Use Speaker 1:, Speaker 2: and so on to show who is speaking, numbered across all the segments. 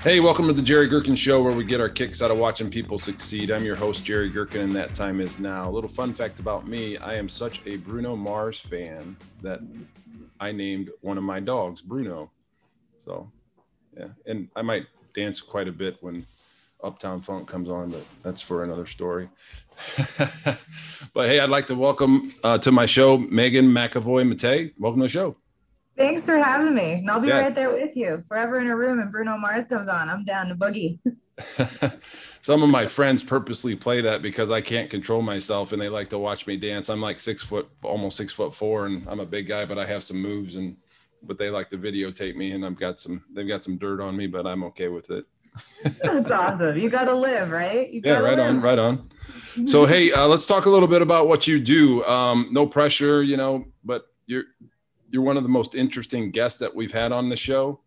Speaker 1: Hey, welcome to the Jerry Gherkin Show, where we get our kicks out of watching people succeed. I'm your host, Jerry Gherkin, and that time is now. A little fun fact about me I am such a Bruno Mars fan that I named one of my dogs Bruno. So, yeah, and I might dance quite a bit when Uptown Funk comes on, but that's for another story. but hey, I'd like to welcome uh, to my show Megan McAvoy Matte. Welcome to the show.
Speaker 2: Thanks for having me. And I'll be yeah. right there with you. Forever in a room and Bruno Mars comes on. I'm down to boogie.
Speaker 1: Some of my friends purposely play that because I can't control myself and they like to watch me dance. I'm like six foot, almost six foot four, and I'm a big guy, but I have some moves and but they like to videotape me and I've got some they've got some dirt on me, but I'm okay with it.
Speaker 2: That's awesome. You gotta live, right? You
Speaker 1: yeah, right live. on, right on. So hey, uh, let's talk a little bit about what you do. Um, no pressure, you know, but you're you're one of the most interesting guests that we've had on the show.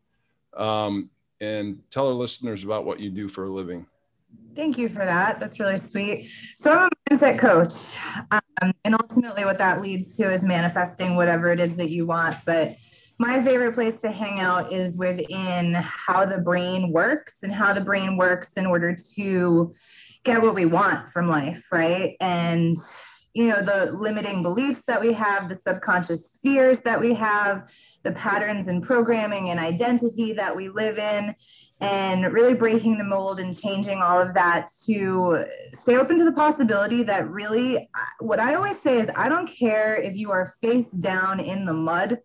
Speaker 1: Um, and tell our listeners about what you do for a living.
Speaker 2: Thank you for that. That's really sweet. So I'm a mindset coach. Um, and ultimately, what that leads to is manifesting whatever it is that you want. But my favorite place to hang out is within how the brain works and how the brain works in order to get what we want from life, right? And you know the limiting beliefs that we have the subconscious fears that we have the patterns and programming and identity that we live in and really breaking the mold and changing all of that to stay open to the possibility that really what i always say is i don't care if you are face down in the mud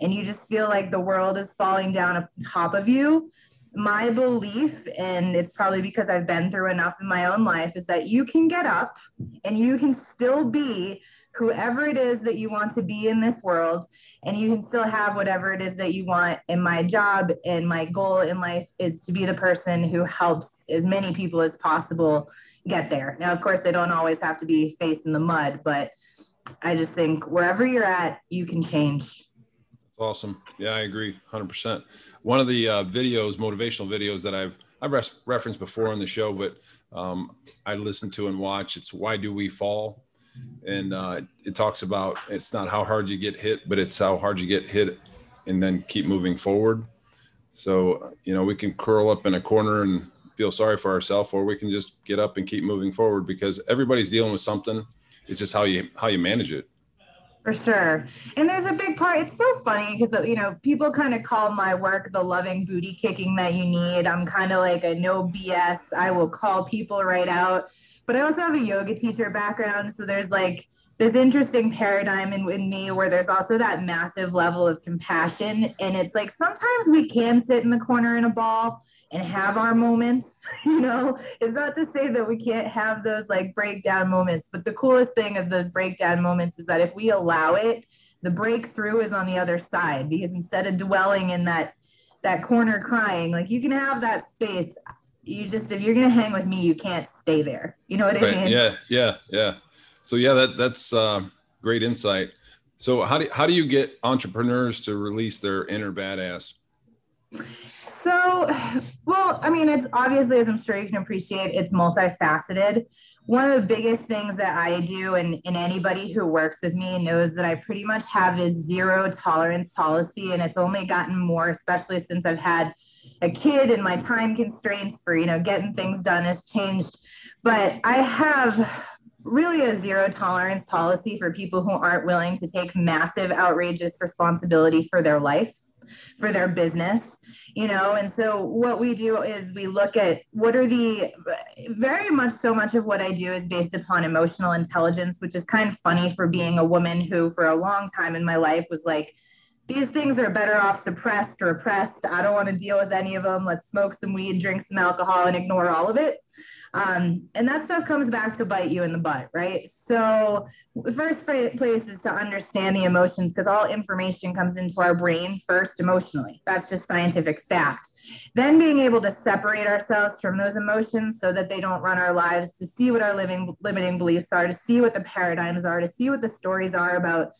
Speaker 2: and you just feel like the world is falling down on top of you my belief, and it's probably because I've been through enough in my own life, is that you can get up and you can still be whoever it is that you want to be in this world, and you can still have whatever it is that you want. And my job and my goal in life is to be the person who helps as many people as possible get there. Now, of course, they don't always have to be face in the mud, but I just think wherever you're at, you can change
Speaker 1: awesome. Yeah, I agree 100%. One of the uh, videos, motivational videos that I've I've referenced before on the show, but um, I listen to and watch. It's why do we fall, and uh, it talks about it's not how hard you get hit, but it's how hard you get hit, and then keep moving forward. So you know we can curl up in a corner and feel sorry for ourselves, or we can just get up and keep moving forward because everybody's dealing with something. It's just how you how you manage it.
Speaker 2: For sure. And there's a big part. It's so funny because, you know, people kind of call my work the loving booty kicking that you need. I'm kind of like a no BS. I will call people right out. But I also have a yoga teacher background. So there's like, this interesting paradigm in, in me where there's also that massive level of compassion. And it's like sometimes we can sit in the corner in a ball and have our moments, you know. It's not to say that we can't have those like breakdown moments, but the coolest thing of those breakdown moments is that if we allow it, the breakthrough is on the other side because instead of dwelling in that that corner crying, like you can have that space. You just if you're gonna hang with me, you can't stay there. You know what right. I mean?
Speaker 1: Yeah, yeah, yeah. So yeah, that that's uh, great insight. So how do how do you get entrepreneurs to release their inner badass?
Speaker 2: So, well, I mean, it's obviously, as I'm sure you can appreciate, it's multifaceted. One of the biggest things that I do, and, and anybody who works with me knows that I pretty much have a zero tolerance policy, and it's only gotten more, especially since I've had a kid and my time constraints for you know getting things done has changed. But I have really a zero tolerance policy for people who aren't willing to take massive, outrageous responsibility for their life, for their business, you know. And so, what we do is we look at what are the very much so much of what I do is based upon emotional intelligence, which is kind of funny for being a woman who, for a long time in my life, was like, these things are better off suppressed or oppressed. I don't want to deal with any of them. Let's smoke some weed, drink some alcohol, and ignore all of it. Um, and that stuff comes back to bite you in the butt, right? So, the first place is to understand the emotions because all information comes into our brain first emotionally. That's just scientific fact. Then, being able to separate ourselves from those emotions so that they don't run our lives, to see what our living limiting beliefs are, to see what the paradigms are, to see what the stories are about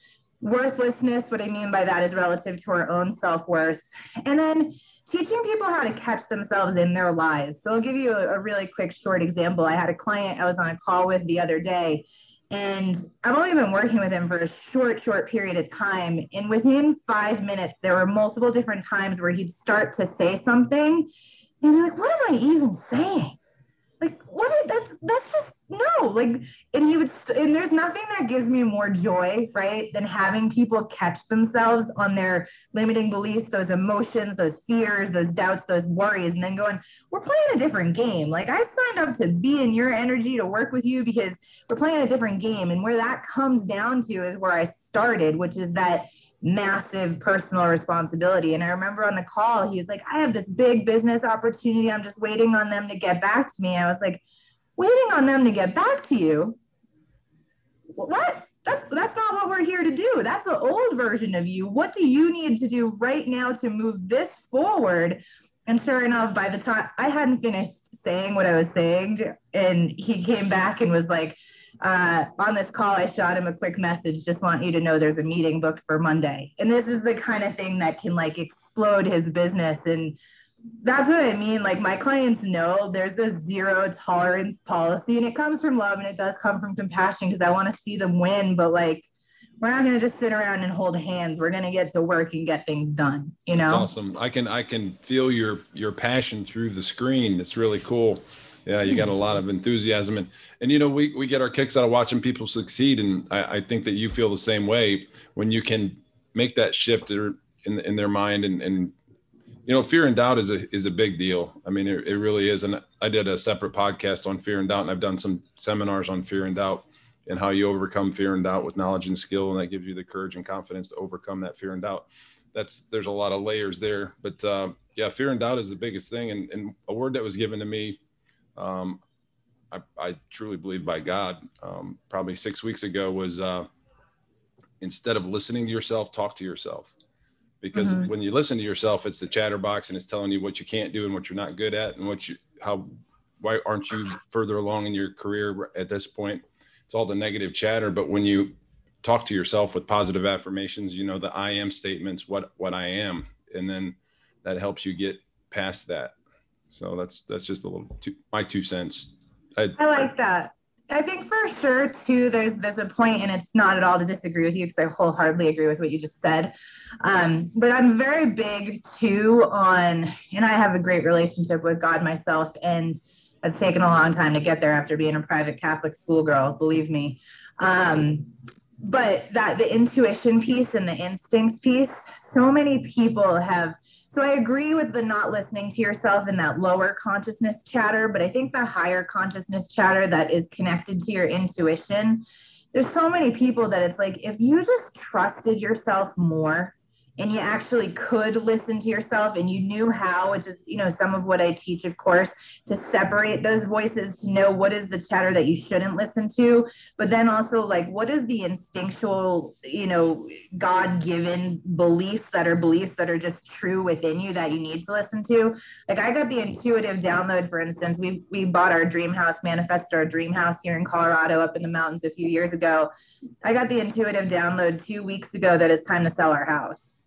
Speaker 2: worthlessness. What i mean by that is relative to our own self-worth. And then teaching people how to catch themselves in their lies. So i'll give you a, a, really quick short example. I had a client i was on a call with the other day and i've only been working with him for a short short period of time. And within five minutes there were multiple different times where he'd start to say something And you're like, what am I even saying? Like, what? Is, that's that's just no. Like, and he would, and there's nothing that gives me more joy, right, than having people catch themselves on their limiting beliefs, those emotions, those fears, those doubts, those worries, and then going, we're playing a different game. Like, I signed up to be in your energy to work with you because we're playing a different game, and where that comes down to is where I started, which is that massive personal responsibility. And I remember on the call, he was like, I have this big business opportunity. I'm just waiting on them to get back to me. I was like, waiting on them to get back to you? What? That's that's not what we're here to do. That's the old version of you. What do you need to do right now to move this forward? And sure enough, by the time I hadn't finished saying what I was saying, and he came back and was like, uh, on this call, I shot him a quick message. Just want you to know there's a meeting booked for Monday. And this is the kind of thing that can like explode his business. And that's what I mean. Like my clients know there's a zero tolerance policy and it comes from love and it does come from compassion because I want to see them win. But like, we're not going to just sit around and hold hands. We're going to get to work and get things done. You know,
Speaker 1: That's awesome. I can, I can feel your, your passion through the screen. It's really cool. Yeah, you got a lot of enthusiasm. And and you know we we get our kicks out of watching people succeed, and I, I think that you feel the same way when you can make that shift in in their mind. And and you know fear and doubt is a is a big deal. I mean it, it really is, and I did a separate podcast on fear and doubt, and I've done some seminars on fear and doubt and how you overcome fear and doubt with knowledge and skill, and that gives you the courage and confidence to overcome that fear and doubt. That's there's a lot of layers there, but uh, yeah, fear and doubt is the biggest thing, and and a word that was given to me um, I, I, truly believe by God, um, probably six weeks ago was uh, instead of listening to yourself, talk to yourself. Because mm-hmm. when you listen to yourself, it's the chatterbox and it's telling you what you can't do and what you're not good at and what you, how, why aren't you further along in your career at this point? It's all the negative chatter. But when you talk to yourself with positive affirmations, you know, the I am statements, what, what I am, and then that helps you get past that so that's that's just a little two, my two cents.
Speaker 2: I, I like that. I think for sure too. There's there's a point, and it's not at all to disagree with you because I wholeheartedly agree with what you just said. Um, but I'm very big too on, and I have a great relationship with God myself, and it's taken a long time to get there after being a private Catholic schoolgirl. Believe me. Um, but that the intuition piece and the instincts piece, so many people have so I agree with the not listening to yourself in that lower consciousness chatter, but I think the higher consciousness chatter that is connected to your intuition, there's so many people that it's like if you just trusted yourself more and you actually could listen to yourself and you knew how which is you know some of what i teach of course to separate those voices to know what is the chatter that you shouldn't listen to but then also like what is the instinctual you know god-given beliefs that are beliefs that are just true within you that you need to listen to? Like i got the intuitive download for instance we we bought our dream house manifest our dream house here in colorado up in the mountains a few years ago. I got the intuitive download two weeks ago that it's time to sell our house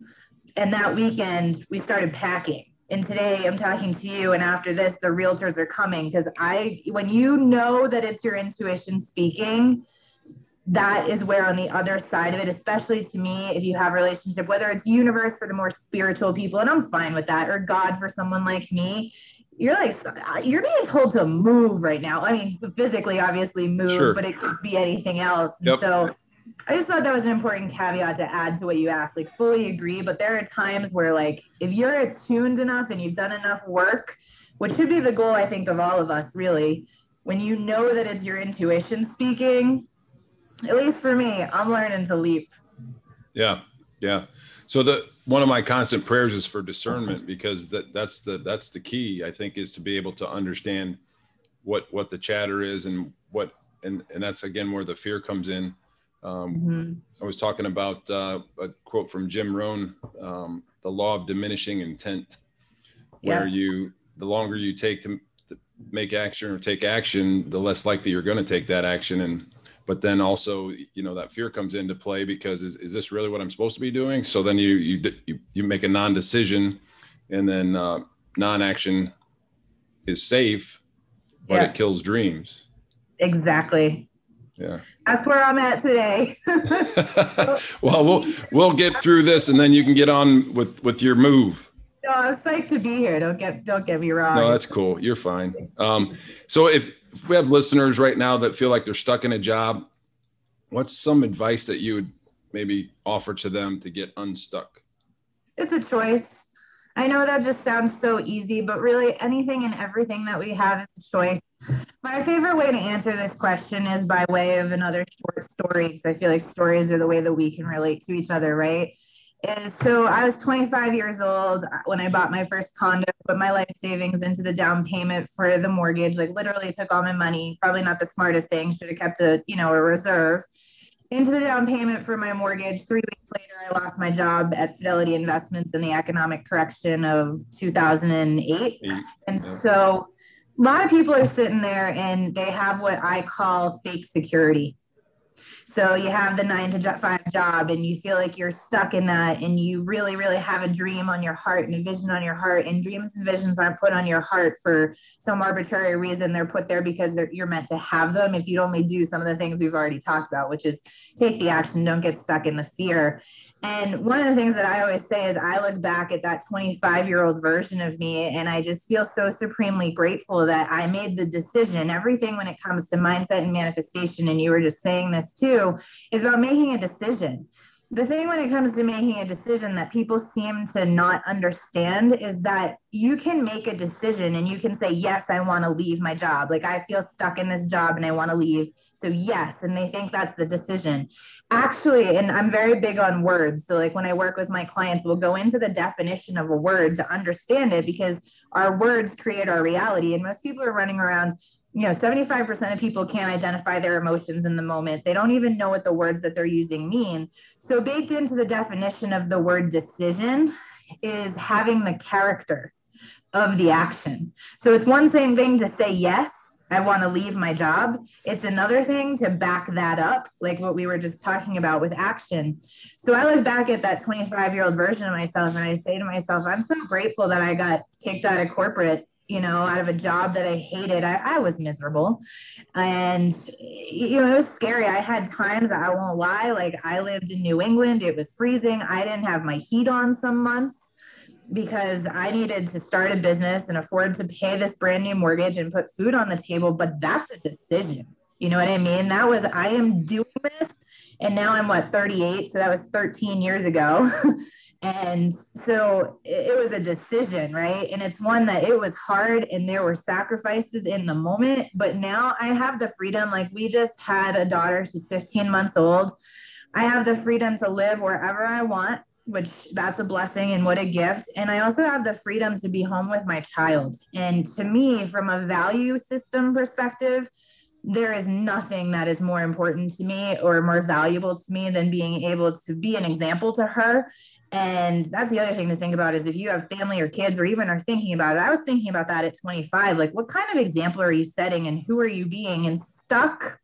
Speaker 2: and that weekend we started packing and today i'm talking to you and after this the realtors are coming because i when you know that it's your intuition speaking that is where on the other side of it especially to me if you have a relationship whether it's universe for the more spiritual people and i'm fine with that or god for someone like me you're like you're being told to move right now i mean physically obviously move sure. but it could be anything else yep. so I just thought that was an important caveat to add to what you asked. Like, fully agree, but there are times where, like, if you're attuned enough and you've done enough work, which should be the goal, I think, of all of us, really, when you know that it's your intuition speaking, at least for me, I'm learning to leap.
Speaker 1: Yeah, yeah. So the one of my constant prayers is for discernment because that that's the that's the key. I think is to be able to understand what what the chatter is and what and and that's again where the fear comes in um, mm-hmm. I was talking about uh, a quote from Jim Rohn, um, the law of diminishing intent, where yeah. you, the longer you take to, to, make action or take action, the less likely you're going to take that action. And, but then also, you know, that fear comes into play because is, is this really what I'm supposed to be doing? So then you, you, you, you make a non-decision and then uh, non-action is safe, but yeah. it kills dreams.
Speaker 2: Exactly
Speaker 1: yeah
Speaker 2: that's where i'm at today
Speaker 1: well we'll we'll get through this and then you can get on with with your move
Speaker 2: No, I'm psyched to be here. Don't get don't get me wrong.
Speaker 1: No, that's cool. You're fine. Um, so if, if we have listeners right now that feel like they're stuck in a job, what's some advice that you would maybe offer to them to get unstuck?
Speaker 2: It's a choice. I know that just sounds so easy, but really anything and everything that we have is a choice. My favorite way to answer this question is by way of another short story, because I feel like stories are the way that we can relate to each other, right? Is so I was 25 years old uh, when I bought my first condo, put my life savings into the down payment for the mortgage, like literally took all my money. Probably not the smartest thing, should have kept a, you know, a reserve into the down payment for my mortgage. Three weeks later, I lost my job at Fidelity Investments in the economic correction of 2008. And yeah. so a lot of people are sitting there and they have what I call fake security. So you have the nine to five job and you feel like you're stuck in that and you really, really have a dream on your heart and a vision on your heart. And dreams and visions aren't put on your heart for some arbitrary reason. They're put there because you're meant to have them if you'd only do some of the things we've already talked about, which is take the action, don't get stuck in the fear. And one of the things that I always say is I look back at that 25 year old version of me and I just feel so supremely grateful that I made the decision. Everything when it comes to mindset and manifestation, and you were just saying this too, is about making a decision the thing when it comes to making a decision that people seem to not understand is that you can make a decision and you can say yes i want to leave my job. Like i feel stuck in this job and i want to leave. So yes and they think that's the decision. Actually and i'm very big on words. So like when i work with my clients we'll go into the definition of a word to understand it because our words create our reality. And most people are running around you know 75% of people can't identify their emotions in the moment. They don't even know what the words that they're using mean. So baked into the definition of the word decision is having the character of the action. So it's one same thing to say yes I want to leave my job. It's another thing to back that up, like what we were just talking about with action. So I look back at that 25 year old version of myself and I say to myself, I'm so grateful that I got kicked out of corporate you know, out of a job that I hated. I, I was miserable. And, you know, it was scary. I had times, I won't lie, like I lived in New England, it was freezing. I didn't have my heat on some months because I needed to start a business and afford to pay this brand new mortgage and put food on the table. But that's a decision. You know what I mean? That was, I am doing this. And now I'm what, 38. So that was 13 years ago. And so it was a decision, right? And it's one that it was hard and there were sacrifices in the moment. But now I have the freedom. Like we just had a daughter, she's 15 months old. I have the freedom to live wherever I want, which that's a blessing and what a gift. And I also have the freedom to be home with my child. And to me, from a value system perspective, there is nothing that is more important to me or more valuable to me than being able to be an example to her and that's the other thing to think about is if you have family or kids or even are thinking about it i was thinking about that at 25 like what kind of example are you setting and who are you being and stuck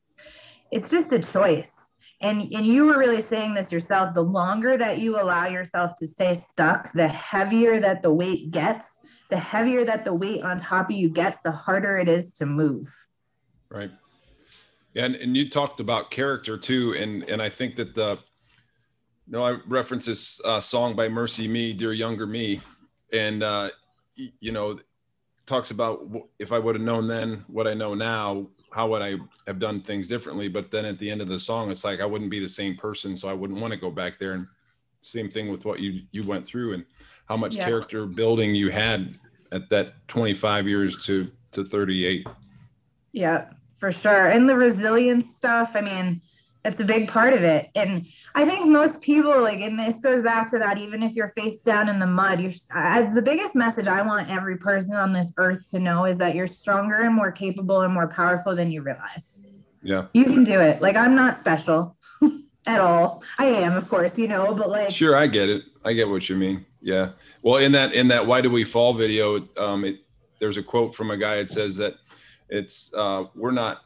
Speaker 2: it's just a choice and and you were really saying this yourself the longer that you allow yourself to stay stuck the heavier that the weight gets the heavier that the weight on top of you gets the harder it is to move.
Speaker 1: Right. And and you talked about character too, and and I think that the know I reference this uh, song by MercyMe "Dear Younger Me," and uh, you know talks about if I would have known then what I know now, how would I have done things differently? But then at the end of the song, it's like I wouldn't be the same person, so I wouldn't want to go back there. And same thing with what you you went through and how much yeah. character building you had at that 25 years to to 38.
Speaker 2: Yeah, for sure. And the resilience stuff, I mean, it's a big part of it. And I think most people, like, and this goes back to that, even if you're face down in the mud, you're I, the biggest message I want every person on this earth to know is that you're stronger and more capable and more powerful than you realize.
Speaker 1: Yeah.
Speaker 2: You can do it. Like, I'm not special at all. I am, of course, you know, but like,
Speaker 1: sure, I get it. I get what you mean. Yeah. Well, in that, in that, why do we fall video? Um, it, there's a quote from a guy that says that it's uh, we're not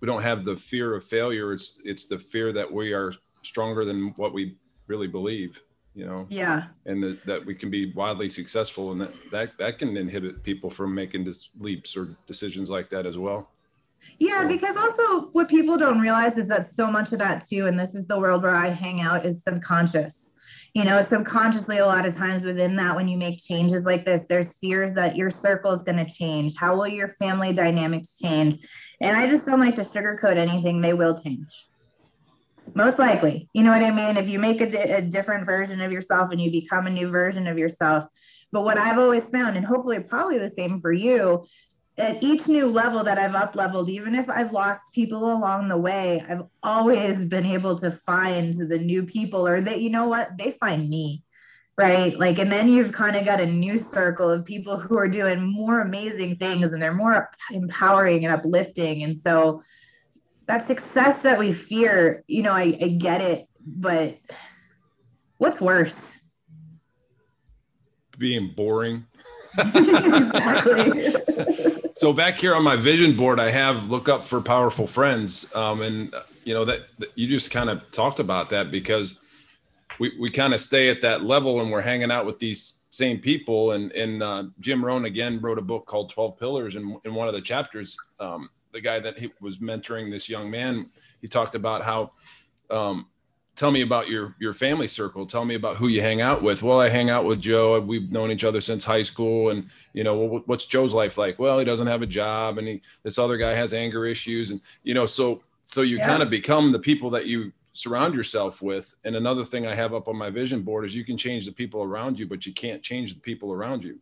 Speaker 1: we don't have the fear of failure. It's it's the fear that we are stronger than what we really believe. You know.
Speaker 2: Yeah.
Speaker 1: And that, that we can be wildly successful, and that that that can inhibit people from making this leaps or decisions like that as well.
Speaker 2: Yeah, because also what people don't realize is that so much of that too, and this is the world where I hang out, is subconscious you know subconsciously a lot of times within that when you make changes like this there's fears that your circle is going to change. How will your family dynamics change? And i just don't like to sugarcoat anything. They will change. Most likely. You know what i mean? If you make a, di- a different version of yourself and you become a new version of yourself. But what i've always found and hopefully probably the same for you at each new level that I've up leveled, even if I've lost people along the way, I've always been able to find the new people or that, you know what, they find me. Right. Like, and then you've kind of got a new circle of people who are doing more amazing things and they're more empowering and uplifting. And so that success that we fear, you know, I, I get it, but what's worse?
Speaker 1: Being boring. exactly. so back here on my vision board, I have look up for powerful friends. Um, and you know, that, that you just kind of talked about that because we, we kind of stay at that level and we're hanging out with these same people. And, and uh, Jim Rohn again wrote a book called 12 Pillars. And in one of the chapters, um, the guy that he was mentoring this young man, he talked about how um, tell me about your your family circle. Tell me about who you hang out with. Well i hang out with joe. We've known each other since high school and you know what's joe's life like? Well he doesn't have a job and he this other guy has anger issues and you know so so you yeah. kind of become the people that you surround yourself with. And another thing i have up on my vision board is you can change the people around you but you can't change the people around you.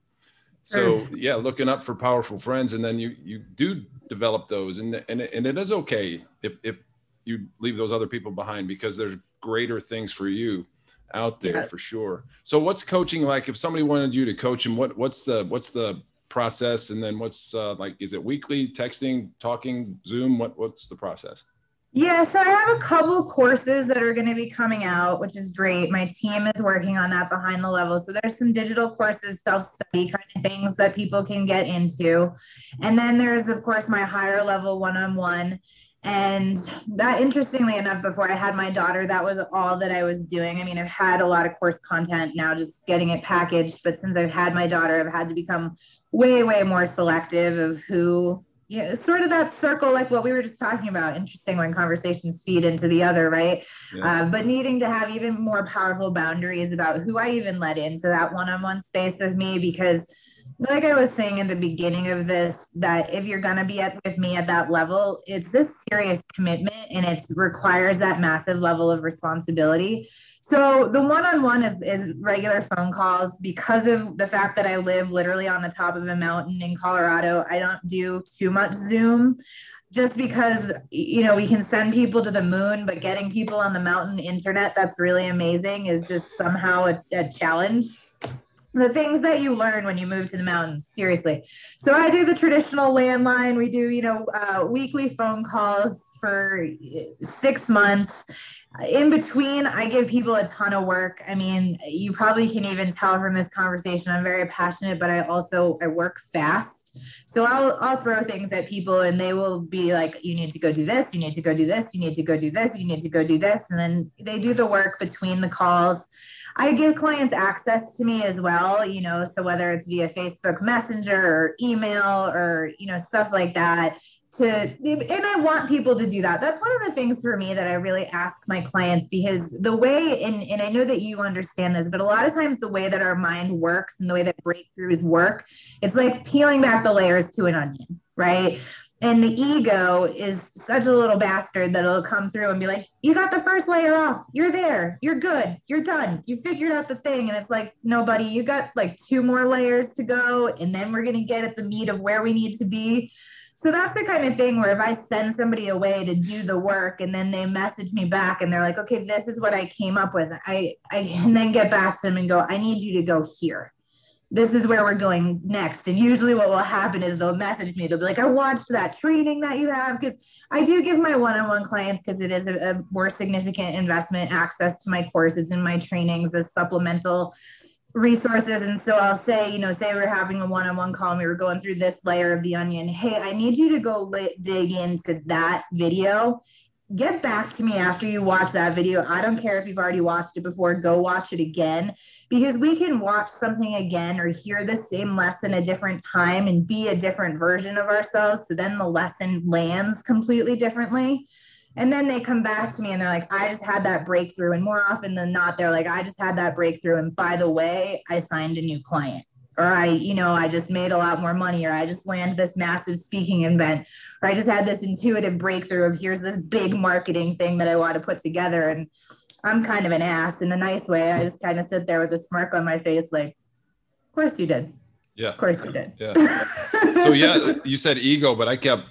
Speaker 1: So yeah looking up for powerful friends and then you you do develop those and and, and it is okay if if you leave those other people behind because there's greater things for you out there yeah. for sure. So what's coaching like if somebody wanted you to coach them what what's the what's the process and then what's uh, like is it weekly texting talking zoom what what's the process
Speaker 2: yeah, so I have a couple courses that are going to be coming out, which is great. My team is working on that behind the level. So there's some digital courses, self-study kind of things that people can get into. And then there's of course my higher level one-on-one. And that, interestingly enough, before I had my daughter, that was all that I was doing. I mean, I've had a lot of course content now, just getting it packaged. But since I've had my daughter, I've had to become way, way more selective of who, you know, sort of that circle, like what we were just talking about. Interesting when conversations feed into the other, right? Yeah. Uh, but needing to have even more powerful boundaries about who I even let into that one on one space with me because like I was saying in the beginning of this, that if you're to be at, with me at that level, it's a serious commitment and it requires that massive level of responsibility. So the one-on-one is, is regular phone calls because of the fact that I live literally on the top of a mountain in Colorado. I don't do too much Zoom just because you know we can send people to the moon but getting people on the mountain internet that's really amazing is just somehow a, a challenge the things that you learn when you move to the mountains seriously. So i do the traditional landline. We do you know uh, weekly phone calls for six months. In between i give people a ton of work. I mean you probably can even tell from this conversation i'm very passionate but i also i work fast. So I'll I'll throw things at people and they will be like, you need to go do this, you need to go do this, you need to go do this, you need to go do this. And then they do the work between the calls. I give clients access to me as well, you know, so whether it's via Facebook Messenger or email or, you know, stuff like that to and I want people to do that. That's one of the things for me that I really ask my clients because the way and, and I know that you understand this, but a lot of times the way that our mind works and the way that breakthroughs work, it's like peeling back the layers to an onion, right? And the ego is such a little bastard that it'll come through and be like, You got the first layer off. You're there. You're good. You're done. You figured out the thing. And it's like, No, buddy, you got like two more layers to go. And then we're to get at the meat of where we need to be. So that's the kind of thing where if I send somebody away to do the work and then they message me back and they're like, okay, this is what I came up with. I, I then get back to them and go, I need you to go here this is where we're going next. And usually what will happen is they'll message me. They'll be like, I watched that training that you have. Cause I do give my one-on-one clients because it is a, a, more significant investment access to my courses and my trainings as supplemental resources. And so I'll say, you know, say we're having a one-on-one call and we were going through this layer of the onion. Hey, I need you to go dig into that video get back to me after you watch that video. I don't care if you've already watched it before, go watch it again because we can watch something again or hear the same lesson a different time and be a different version of ourselves. So then the lesson lands completely differently. And then they come back to me and they're like, I just had that breakthrough. And more often than not, they're like, I just had that breakthrough. And by the way, I signed a new client. Or I, you know, I just made a lot more money, or I just landed this massive speaking event, or I just had this intuitive breakthrough of here's this big marketing thing that I want to put together. And I'm kind of an ass in a nice way. I just kind of sit there with a smirk on my face, like, of course you did.
Speaker 1: Yeah.
Speaker 2: Of course you did.
Speaker 1: Yeah. so yeah, you said ego, but I kept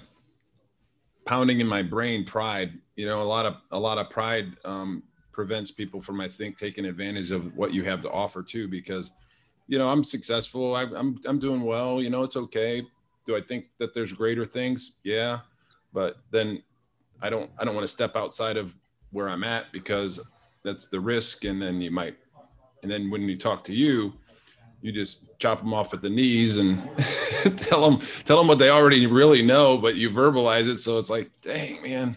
Speaker 1: pounding in my brain pride you know a lot of a lot of pride um, prevents people from i think taking advantage of what you have to offer too because you know i'm successful. I, i'm i'm doing well. You know it's okay. Do i think that there's greater things? Yeah. But then i don't i don't want to step outside of where i'm at because that's the risk. And then you might and then when you talk to you you just chop them off at the knees and tell them tell them what they already really know but you verbalize it. So it's like dang man.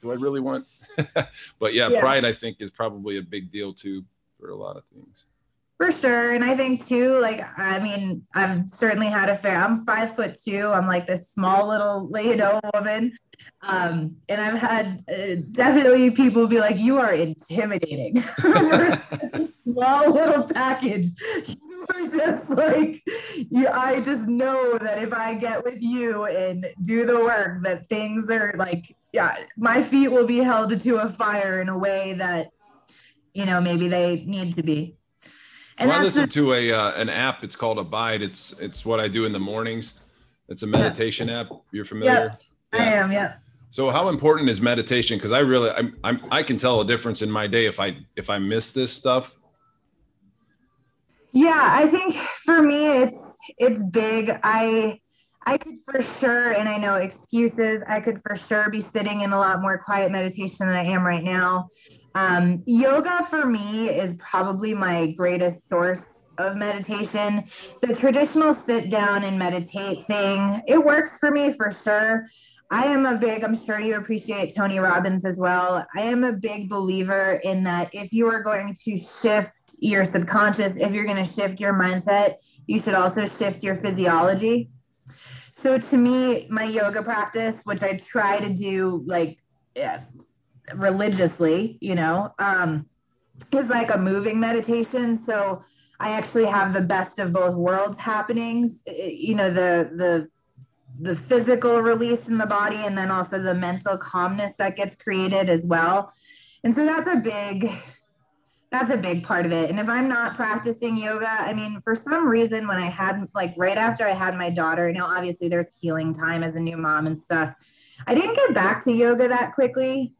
Speaker 1: Do i really want but yeah, yeah, pride i think is probably a big deal too for a lot of things
Speaker 2: for sure and i think too like i mean i've certainly had a fair i'm five foot two i'm like this small little you know woman um, and I've had uh, definitely people be like, "You are intimidating." small little package. You are just like, you, I just know that if I get with you and do the work, that things are like, yeah, my feet will be held to a fire in a way that, you know, maybe they need to be.
Speaker 1: And so I listen to a uh, an app. It's called Abide. It's it's what I do in the mornings. It's a meditation yeah. app. You're familiar?
Speaker 2: Yeah, I am. Yeah.
Speaker 1: So how important is meditation? Because I really, I'm, I'm, I can tell a difference in my day if I if I miss this stuff.
Speaker 2: Yeah, I think for me it's it's big. I I could for sure, and I know excuses. I could for sure be sitting in a lot more quiet meditation than I am right now. Um, yoga for me is probably my greatest source of meditation. The traditional sit down and meditate thing, it works for me for sure. I am a big, I'm sure you appreciate Tony Robbins as well. I am a big believer in that if you are going to shift your subconscious, if you're going to shift your mindset, you should also shift your physiology. So to me, my yoga practice, which I try to do like yeah, religiously, you know, um, is like a moving meditation. So I actually have the best of both worlds happenings. You know, the the the physical release in the body and then also the mental calmness that gets created as well. And so that's a big that's a big part of it. And if I'm not practicing yoga, I mean, for some reason, when I had like right after I had my daughter, you know, obviously there's healing time as a new mom and stuff. I didn't get back to yoga that quickly.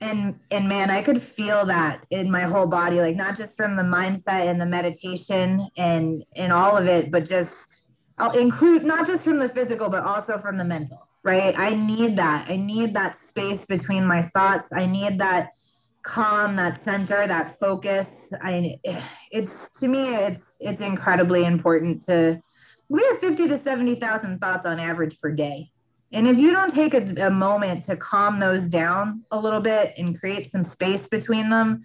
Speaker 2: And and man, I could feel that in my whole body, like not just from the mindset and the meditation and and all of it, but just I'll include not just from the physical, but also from the mental, right? I need that. I need that space between my thoughts. I need that calm, that center, that focus. I it's to me, it's it's incredibly important to we have 50 to 70,000 thoughts on average per day. And if you don't take a, a moment to calm those down a little bit and create some space between them,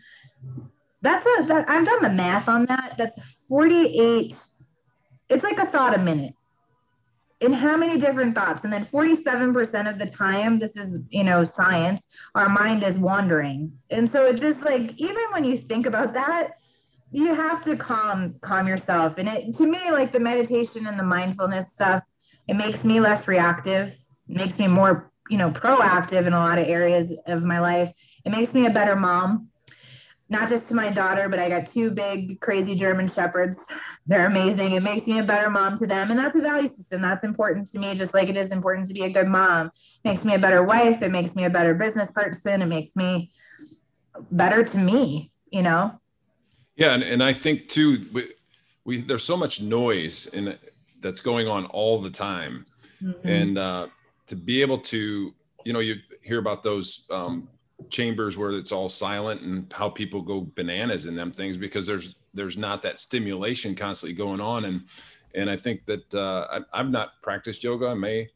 Speaker 2: that's a that I've done the math on that. That's 48 it's like a thought a minute in how many different thoughts? And then 47% of the time this is you know science our mind is wandering. And so it just like even when you think about that you have to calm calm yourself. And it to me like the meditation and the mindfulness stuff it makes me less reactive makes me more you know proactive in a lot of areas of my life. It makes me a better mom not just to my daughter, but I got two big, crazy German shepherds. They're amazing. It makes me a better mom to them. And that's a value system. That's important to me, just like it is important to be a good mom. It makes me a better wife. It makes me a better business person. It makes me better to me, you know?
Speaker 1: Yeah. And, and I think too, we, we there's so much noise in that's going on all the time. Mm-hmm. And uh, to be able to, you know, you hear about those um, chambers where it's all silent and how people go bananas in them things because there's there's not that stimulation constantly going on and and I think that uh, I, have not practiced yoga. I may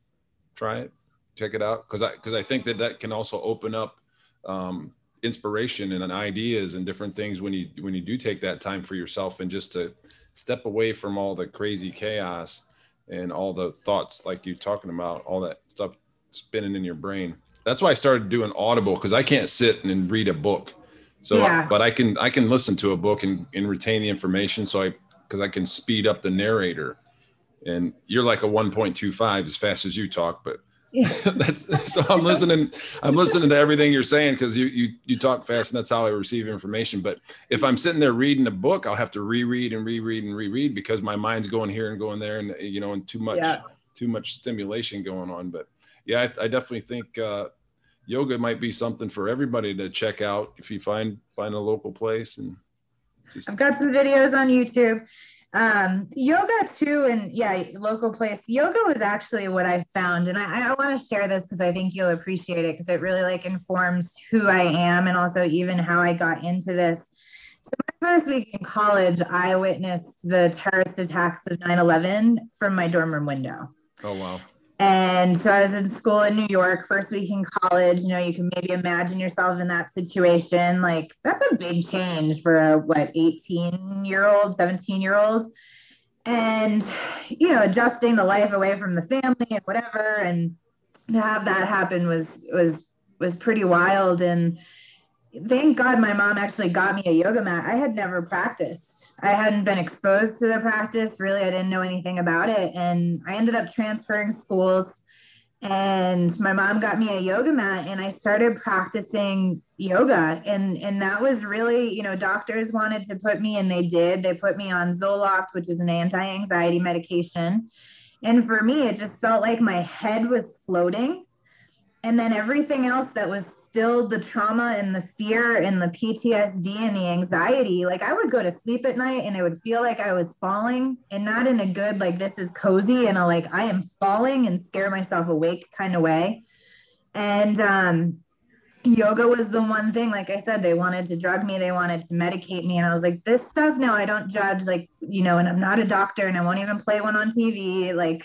Speaker 1: try it, check it out because I because I think that that can also open up um, inspiration and ideas and different things when you when you do take that time for yourself and just to step away from all the crazy chaos and all the thoughts like you talking about all that stuff spinning in your brain that's why I started doing Audible because I can't sit and read a book. So, yeah. but I can I can listen to a book and, and retain the information. So I because I can speed up the narrator. And you're like a 1.25 as fast as you talk, but yeah. that's so I'm listening. I'm listening to everything you're saying because you you you talk fast and that's how I receive information. But if I'm sitting there reading a book, I'll have to reread and reread and reread because my mind's going here and going there, and you know, and too much yeah. too much stimulation going on. But yeah, I, I definitely think uh, yoga might be something for everybody to check out if you find find a local place and.
Speaker 2: Just... I've got some videos on YouTube. Um yoga too and yeah local place. Yoga was actually what i found and i, I want to share this because i think you'll appreciate it because it really like informs who i am and also even how i got into this. So my first week in college i witnessed the terrorist attacks of 9-11 from my dorm room window.
Speaker 1: Oh wow
Speaker 2: and so I was in school in New York, first week in college. You know, you can maybe imagine yourself in that situation. Like, that's a big change for a, what, 18 year old, 17 year olds. And, you know, adjusting the life away from the family and whatever. And to have that happen was, was, was pretty wild. And thank God my mom actually got me a yoga mat. I had never practiced I hadn't been exposed to the practice. Really, I didn't know anything about it. And I ended up transferring schools. And my mom got me a yoga mat and I started practicing yoga. And, and that was really, you know, doctors wanted to put me, and they did. They put me on Zoloft, which is an anti anxiety medication. And for me, it just felt like my head was floating. And then everything else that was still the trauma and the fear and the PTSD and the anxiety. Like I would go to sleep at night and it would feel like I was falling and not in a good, like this is cozy and a like I am falling and scare myself awake kind of way. And um, yoga was the one thing like i said they wanted to drug me they wanted to medicate me and i was like this stuff no i don't judge like you know and i'm not a doctor and i won't even play one on tv like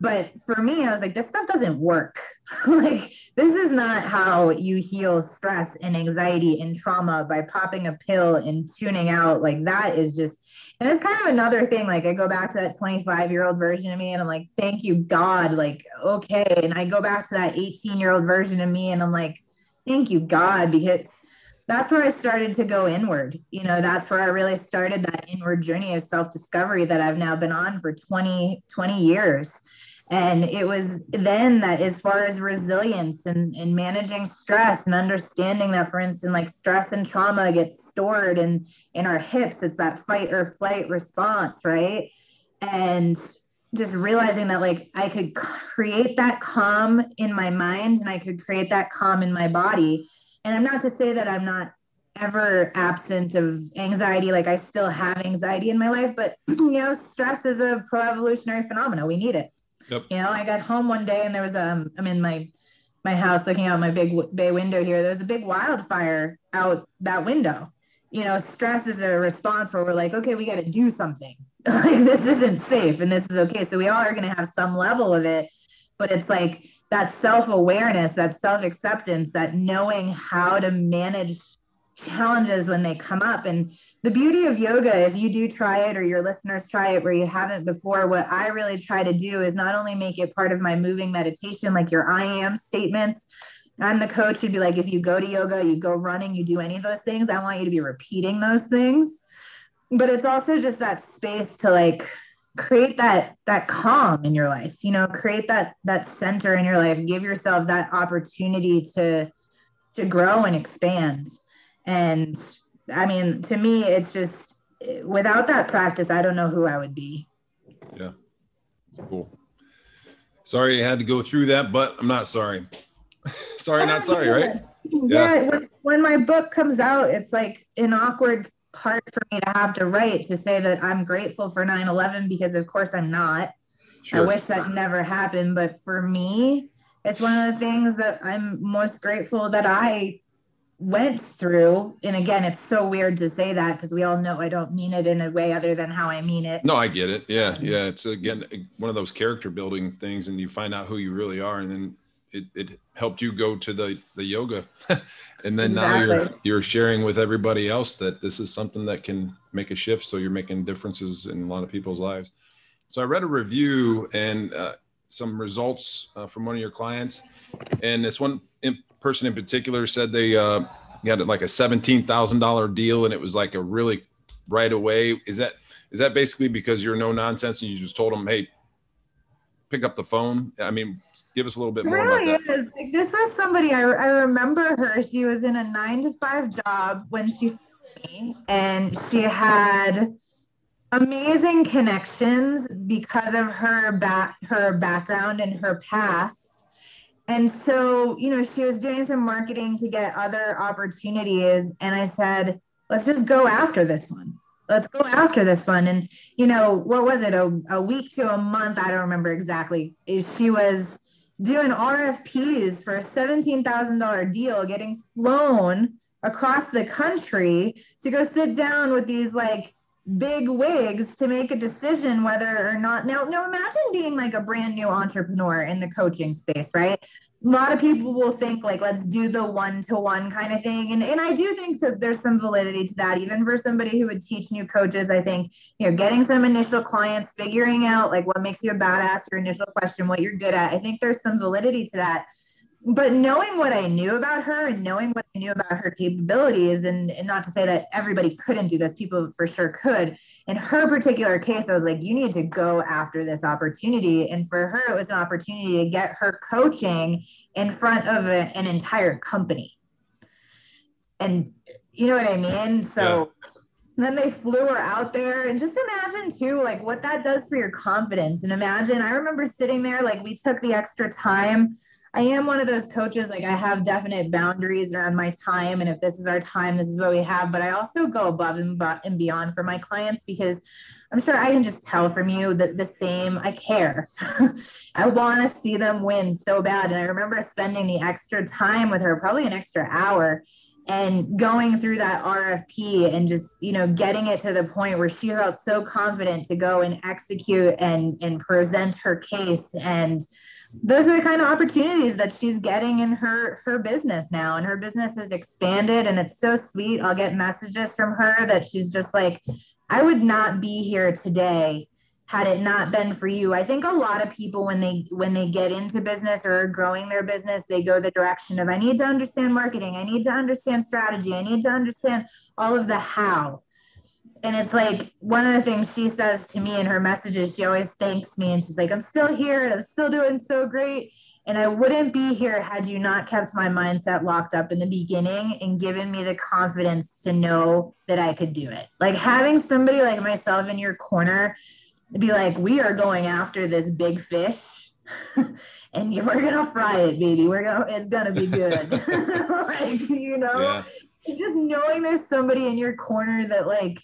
Speaker 2: but for me i was like this stuff doesn't work. Like this is not how you heal stress and anxiety and trauma by popping a pill and tuning out like that is just and it's kind of another thing like i go back to that 25 year old version of me and i'm like thank you god like okay and i go back to that 18 year old version of me and i'm like Thank you, God, because that's where I started to go inward. You know, that's where I really started that inward journey of self discovery that I've now been on for 20, 20 years. And it was then that, as far as resilience and, and managing stress and understanding that, for instance, like stress and trauma gets stored in, in our hips, it's that fight or flight response, right? And just realizing that like I could create that calm in my mind and I could create that calm in my body. And I'm not to say that I'm not ever absent of anxiety. Like I still have anxiety in my life, but you know, stress is a pro-evolutionary phenomenon. We need it. Yep. You know, I got home one day and there was um I'm in my my house looking out my big bay window here. There was a big wildfire out that window. You know, stress is a response where we're like, okay, we got to do something like this isn't safe and this is okay. So we all are going to have some level of it, but it's like that self awareness, that self acceptance, that knowing how to manage challenges when they come up. And the beauty of yoga, if you do try it or your listeners try it where you haven't before, what I really try to do is not only make it part of my moving meditation, like your I am statements. I'm the coach who'd be like, if you go to yoga, you go running, you do any of those things, I want you to be repeating those things but it's also just that space to like create that that calm in your life you know create that that center in your life give yourself that opportunity to to grow and expand. And i mean to me it's just without that practice i don't know who i would be.
Speaker 1: Yeah. Cool. Sorry i had to go through that but i'm not sorry. Sorry not oh, sorry right?
Speaker 2: Yeah, yeah. When, when my book comes out it's like an awkward hard for me to have to write to say that I'm grateful for 9 11 because, of course, I'm not. Sure. I wish that never happened. But for me, it's one of the things that I'm most grateful that I went through. And again, it's so weird to say that because we all know I don't mean it in a way other than how I mean it.
Speaker 1: No, I get it. Yeah. Yeah. It's again one of those character building things, and you find out who you really are. And then it, it helped you go to the the yoga and then exactly. now you're you're sharing with everybody else that this is something that can make a shift so you're making differences in a lot of people's lives so i read a review and uh, some results uh, from one of your clients, and this one in person in particular said they uh, got like a seventeen thousand dollar deal, and it was like a really right away. Is that is that basically because you're no nonsense and you just told them, hey, pick up the phone? I mean, give us a little bit more really about that. Is.
Speaker 2: This was somebody I, I remember her. She was in a nine to five job when she me, and she had amazing connections because of her back her background and her past and so you know she was doing some marketing to get other opportunities and i said let's just go after this one let's go after this one. And you know what was it? A, a week to a month i don't remember exactly. Is she was doing rfps for a $17000 deal getting flown across the country to go sit down with these like big wigs to make a decision whether or not now now imagine being like a brand new entrepreneur in the coaching space right? A lot of people will think like let's do the one-to-one kind of thing and, and i do think that there's some validity to that even for somebody who would teach new coaches i think you know getting some initial clients figuring out like what makes you a badass your initial question what you're good at i think there's some validity to that but knowing what I knew about her and knowing what I knew about her capabilities, and, and, not to say that everybody couldn't do this, people for sure could. In her particular case, I was like, you need to go after this opportunity. And for her, it was an opportunity to get her coaching in front of a, an entire company. And you know what I mean? So yeah. then they flew her out there. And just imagine, too, like what that does for your confidence. And imagine, I remember sitting there, like, we took the extra time I am one of those coaches, like I have definite boundaries around my time. And if this is our time, this is what we have. But I also go above and, beyond for my clients because I'm sure I can just tell from you that the same, I care. I want to see them win so bad. And I remember spending the extra time with her, probably an extra hour, and going through that RFP and just, you know, getting it to the point where she felt so confident to go and execute and, and present her case and, those are the kind of opportunities that she's getting in her her business now and her business has expanded and it's so sweet. I'll get messages from her that she's just like i would not be here today had it not been for you. I think a lot of people when they when they get into business or growing their business they go the direction of i need to understand marketing. I need to understand strategy. I need to understand all of the how and it's like one of the things she says to me in her messages she always thanks me and she's like i'm still here and i'm still doing so great and i wouldn't be here had you not kept my mindset locked up in the beginning and given me the confidence to know that i could do it. Like having somebody like myself in your corner be like we are going after this big fish and we're gonna fry it baby. We're gonna it's gonna be good. Like you know? Yeah. just knowing there's somebody in your corner that like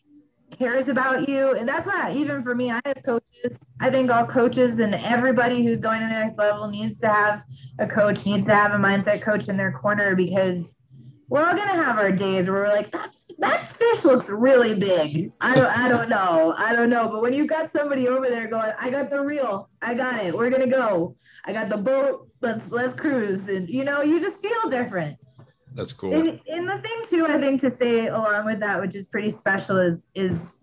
Speaker 2: cares about you. And that's why, even for me, I have coaches. I think all coaches and everybody who's going to the next level needs to have a coach, needs to have a mindset coach in their corner because we're all gonna have our days where we're like, that, that fish looks really big. I don't, I don't know, I don't know. But when you've got somebody over there going, I got the reel, I got it, we're gonna go. I got the boat, let's let's cruise, and you know, you just feel different.
Speaker 1: That's cool.
Speaker 2: And, and the thing too, I think to say along with that, which is pretty special, is is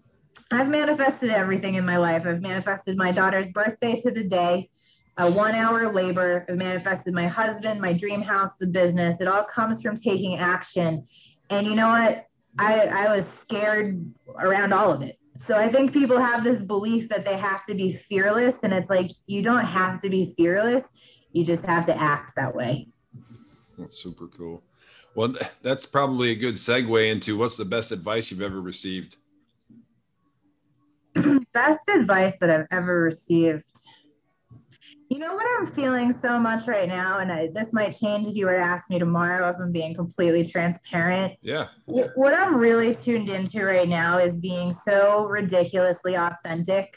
Speaker 2: I've manifested everything in my life. I've manifested my daughter's birthday to the day, a one hour labor. I've manifested my husband, my dream house, the business. It all comes from taking action. And you know what? I, I was scared around all of it. So I think people have this belief that they have to be fearless. And it's like, you don't have to be fearless. You just have to act that way.
Speaker 1: That's super cool. Well, that's probably a good segue into what's the best advice you've ever received?
Speaker 2: best advice that I've ever received. You know what I'm feeling so much right now, and I, this might change if you were to ask me tomorrow if I'm being completely transparent.
Speaker 1: Yeah.
Speaker 2: What I'm really tuned into right now is being so ridiculously authentic.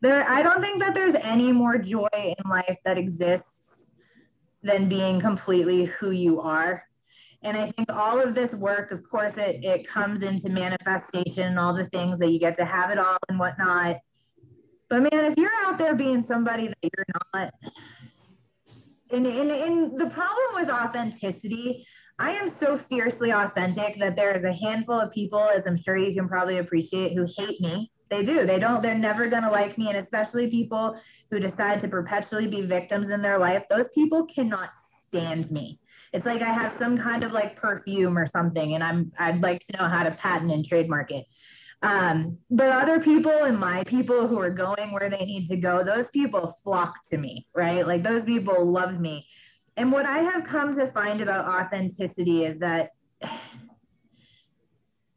Speaker 2: There, I don't think that there's any more joy in life that exists than being completely who you are. And I think all of this work, of course, it, it comes into manifestation and all the things that you get to have it all and whatnot. But man, if you're out there being somebody that you're not, And, and, and the problem with authenticity, I am so fiercely authentic that there is a handful of people, as I'm sure you can probably appreciate, who hate me. They do. They don't, they're never going to like me. And especially people who decide to perpetually be victims in their life, those people cannot stand me. It's like I have some kind of like perfume or something, and I'm, I'd like to know how to patent and trademark it. Um, but other people and my people who are going where they need to go, those people flock to me, right? Like those people love me. And what I have come to find about authenticity is that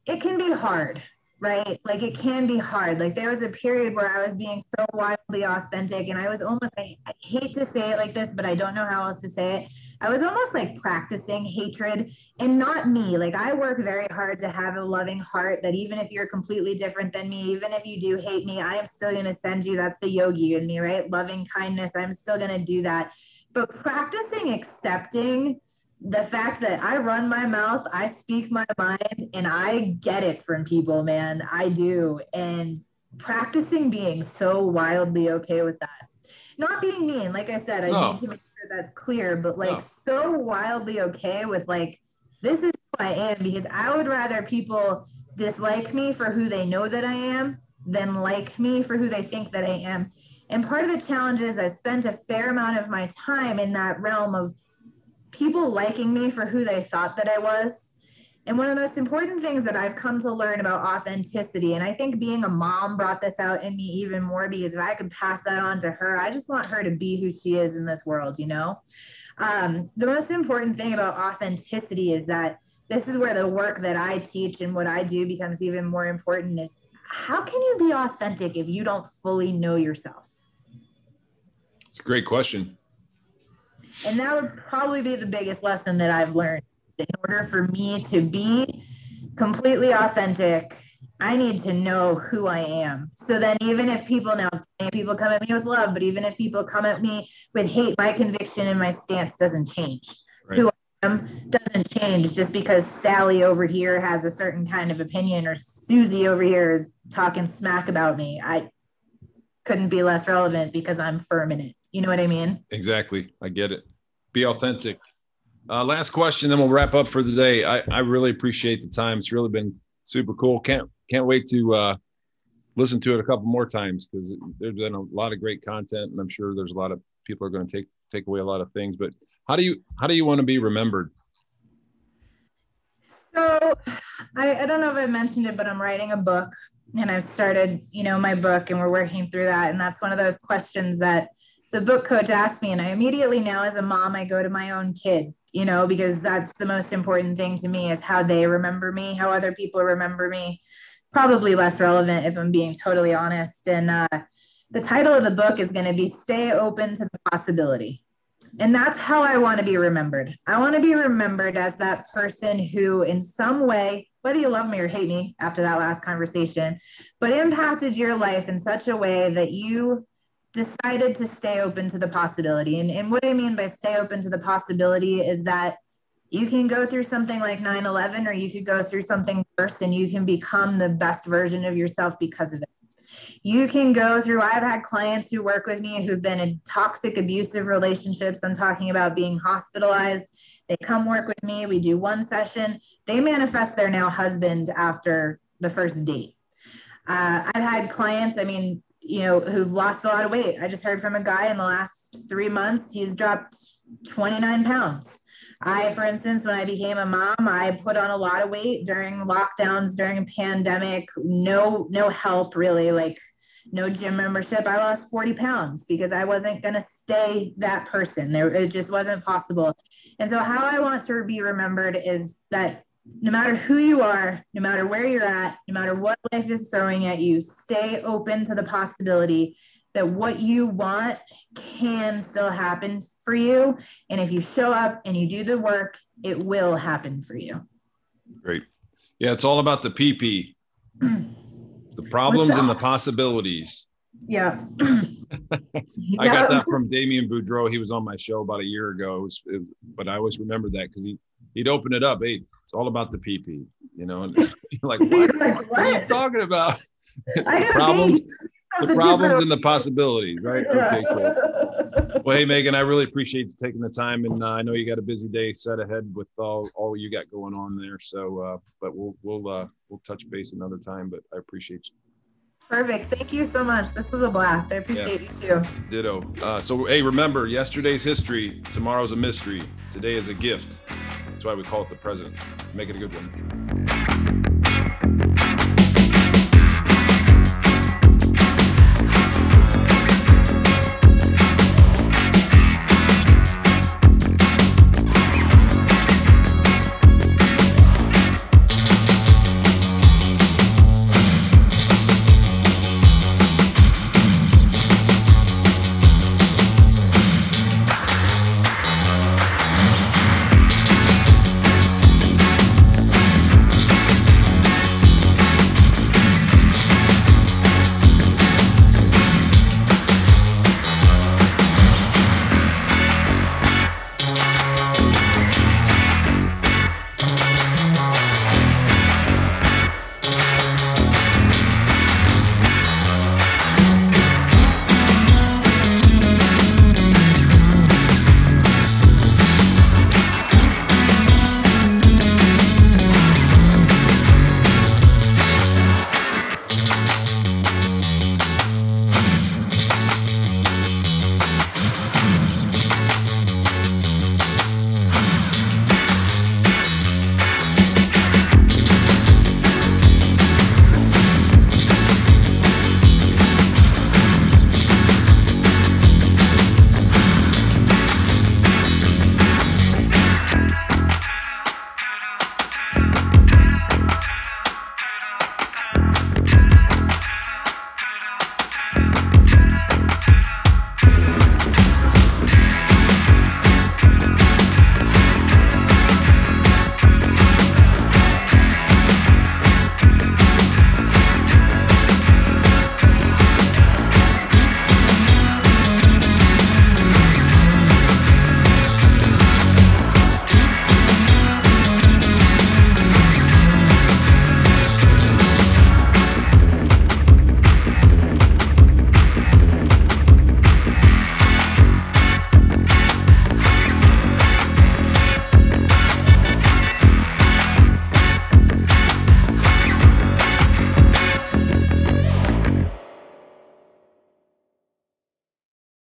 Speaker 2: it can be hard, right? Like it can be hard. Like there was a period where I was being so wildly authentic and I was almost, I, I, hate to say it like this, but I don't know how else to say it. I was almost like practicing hatred and not me. Like I work very hard to have a loving heart that even if you're completely different than me, even if you do hate me, I am still going to send you. That's the yogi in me, right? Loving kindness. I'm still going to do that. But practicing accepting the fact that I run my mouth, I speak my mind, and I get it from people, man. I do. And practicing being so wildly okay with that. Not being mean, like I said, I no. need to make sure that's clear, but like no. so wildly okay with like, this is who I am because I would rather people dislike me for who they know that I am than like me for who they think that I am. And part of the challenge is I spent a fair amount of my time in that realm of people liking me for who they thought that I was. And one of the most important things that I've come to learn about authenticity, and I think being a mom brought this out in me even more because if I could pass that on to her, I just want her to be who she is in this world, you know? Um, the most important thing about authenticity is that this is where the work that I teach and what I do becomes even more important is how can you be authentic if you don't fully know yourself?
Speaker 1: It's a great question.
Speaker 2: And that would probably be the biggest lesson that I've learned. In order for me to be completely authentic, I need to know who I am. So then, even if people now, people come at me with love, but even if people come at me with hate, my conviction and my stance doesn't change. Right. Who I am doesn't change just because Sally over here has a certain kind of opinion or Susie over here is talking smack about me. I couldn't be less relevant because I'm firm in it. You know what I mean?
Speaker 1: Exactly. I get it be authentic. Uh, last question, then we'll wrap up for the day. I, I really appreciate the time. It's really been super cool. Can't can't wait to uh, listen to it a couple more times because there's been a lot of great content, and I'm sure there's a lot of people are going to take take away a lot of things. But how do you how do you want to be remembered?
Speaker 2: So I, I don't know if I mentioned it, but I'm writing a book and I've started, you know, my book and we're working through that. And that's one of those questions that the book coach asked me and i immediately now as a mom i go to my own kid you know because that's the most important thing to me is how they remember me how other people remember me. Probably less relevant if i'm being totally honest. And uh, the title of the book is going to be stay open to the possibility. And that's how i want to be remembered. I want to be remembered as that person who in some way whether you love me or hate me after that last conversation but impacted your life in such a way that you decided to stay open to the possibility. And, and what I mean by stay open to the possibility is that you can go through something like 9 11 or you could go through something worse and you can become the best version of yourself because of it. You can go through, I've had clients who work with me who've been in toxic, abusive relationships. I'm talking about being hospitalized. They come work with me. We do one session. They manifest their now husband after the first date. Uh, I've had clients, I mean, you know, who've lost a lot of weight. I just heard from a guy in the last three months, he's dropped 29 pounds. I, for instance, when I became a mom, I put on a lot of weight during lockdowns, during a pandemic, no, no help really, like no gym membership. I lost 40 pounds because I wasn't going to stay that person. There, it just wasn't possible. And so, how I want to be remembered is that no matter who you are, no matter where you're at, no matter what life is throwing at you, stay open to the possibility that what you want can still happen for you. And if you show up and you do the work, it will happen for you.
Speaker 1: Great. Yeah, it's all about the PP, the problems and the possibilities.
Speaker 2: Yeah.
Speaker 1: I got that from Damien Boudreau. He was on my show about a year ago. It was, it, but I always remember that because he he'd open it up. Hey, it's all about the PP, you know. And like, what? like, what? what? are you talking about?
Speaker 2: I got problems.
Speaker 1: The problems and the possibilities, right? Okay, cool. Well, hey, Megan, I really appreciate you taking the time, and uh, I know you got a busy day set ahead with all all you got going on there. So, uh, but we'll we'll uh, we'll touch base another time. But I appreciate you.
Speaker 2: Perfect. Thank you so much. This was a blast. I appreciate yeah. you too.
Speaker 1: Ditto. Uh, so, hey, remember yesterday's history, tomorrow's a mystery, today is a gift. That's why we call it the present. Make it a good one.